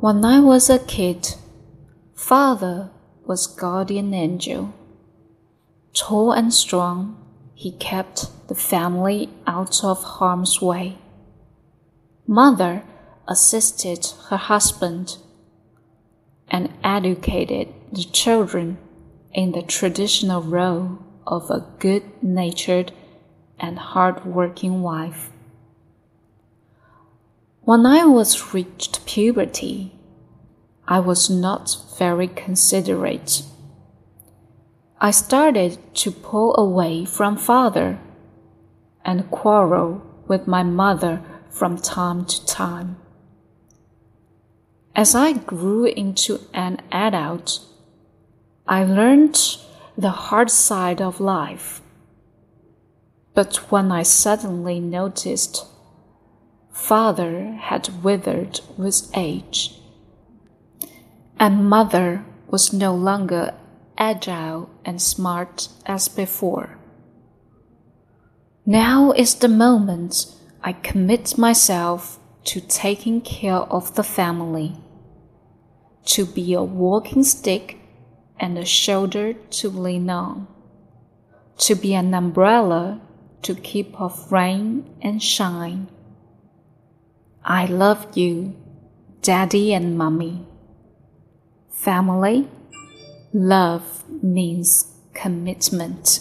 When I was a kid, father was guardian angel. Tall and strong, he kept the family out of harm's way. Mother assisted her husband and educated the children in the traditional role of a good natured and hard working wife. When I was reached puberty, I was not very considerate. I started to pull away from father and quarrel with my mother from time to time. As I grew into an adult, I learned the hard side of life. But when I suddenly noticed father had withered with age, and mother was no longer agile and smart as before. Now is the moment I commit myself to taking care of the family, to be a walking stick and a shoulder to lean on, to be an umbrella to keep off rain and shine. I love you, Daddy and Mummy. Family, love means commitment.